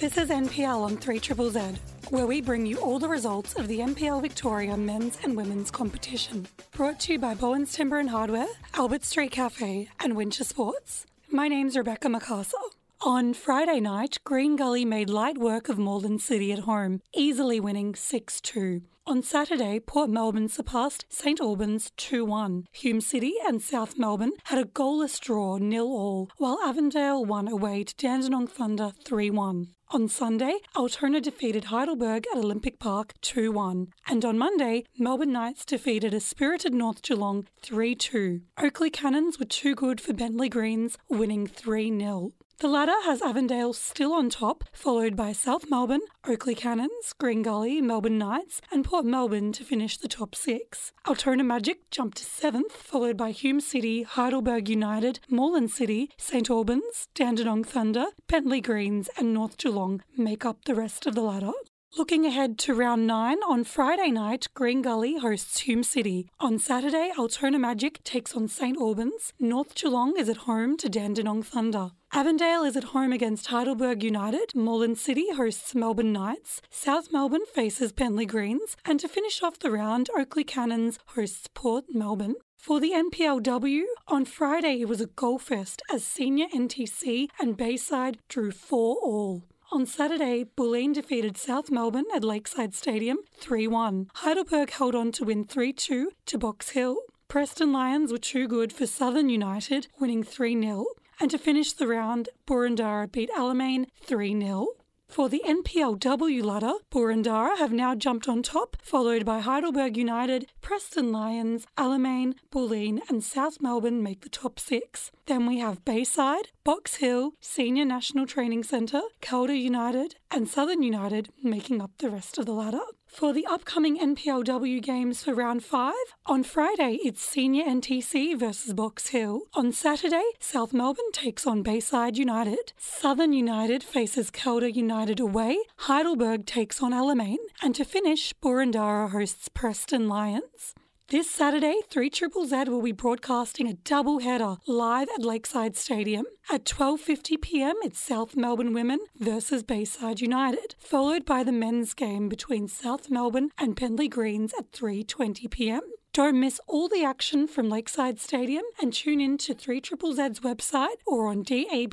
This is NPL on 3 Triple Z, where we bring you all the results of the NPL Victoria men's and women's competition. Brought to you by Bowen's Timber and Hardware, Albert Street Cafe, and Winter Sports. My name's Rebecca MacArthur. On Friday night, Green Gully made light work of Moreland City at home, easily winning 6 2. On Saturday, Port Melbourne surpassed St Albans 2 1. Hume City and South Melbourne had a goalless draw, nil all, while Avondale won away to Dandenong Thunder 3 1. On Sunday, Altona defeated Heidelberg at Olympic Park 2 1. And on Monday, Melbourne Knights defeated a spirited North Geelong 3 2. Oakleigh Cannons were too good for Bentleigh Greens, winning 3 0. The ladder has Avondale still on top, followed by South Melbourne, Oakleigh Cannons, Green Gully, Melbourne Knights, and Port Melbourne to finish the top six. Altona Magic jumped to seventh, followed by Hume City, Heidelberg United, Moreland City, St Albans, Dandenong Thunder, Bentleigh Greens, and North Geelong make up the rest of the ladder. Looking ahead to round nine, on Friday night, Green Gully hosts Hume City. On Saturday, Altona Magic takes on St Albans. North Geelong is at home to Dandenong Thunder. Avondale is at home against Heidelberg United. Moreland City hosts Melbourne Knights. South Melbourne faces Bentleigh Greens. And to finish off the round, Oakleigh Cannons hosts Port Melbourne. For the NPLW, on Friday it was a goal fest as Senior NTC and Bayside drew 4 all. On Saturday, Bulleen defeated South Melbourne at Lakeside Stadium 3 1. Heidelberg held on to win 3 2 to Box Hill. Preston Lions were too good for Southern United, winning 3 0. And to finish the round, Boroondara beat Alamein 3 0. For the NPLW ladder, Boroondara have now jumped on top, followed by Heidelberg United, Preston Lions, Alamein, Bulleen, and South Melbourne make the top six. Then we have Bayside, Box Hill, Senior National Training Centre, Calder United, and Southern United making up the rest of the ladder. For the upcoming NPLW games for round 5, on Friday it's Senior NTC versus Box Hill. On Saturday, South Melbourne takes on Bayside United. Southern United faces Calder United away. Heidelberg takes on Alamein. And to finish, Boroondara hosts Preston Lions. This Saturday, 3 Triple Z will be broadcasting a double header live at Lakeside Stadium. At 12:50 p.m., it's South Melbourne Women versus Bayside United, followed by the men's game between South Melbourne and Bentleigh Greens at 3:20 p.m. Don't miss all the action from Lakeside Stadium and tune in to 3 Triple Z's website or on DAB+.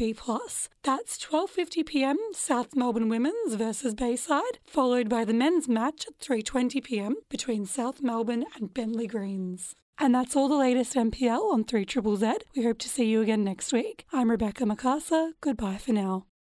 That's 12:50 p.m. South Melbourne Women's versus Bayside, followed by the men's match at 3:20 p.m. between South Melbourne and Bentleigh Greens. And that's all the latest NPL on 3 Triple Z. We hope to see you again next week. I'm Rebecca MacArthur. Goodbye for now.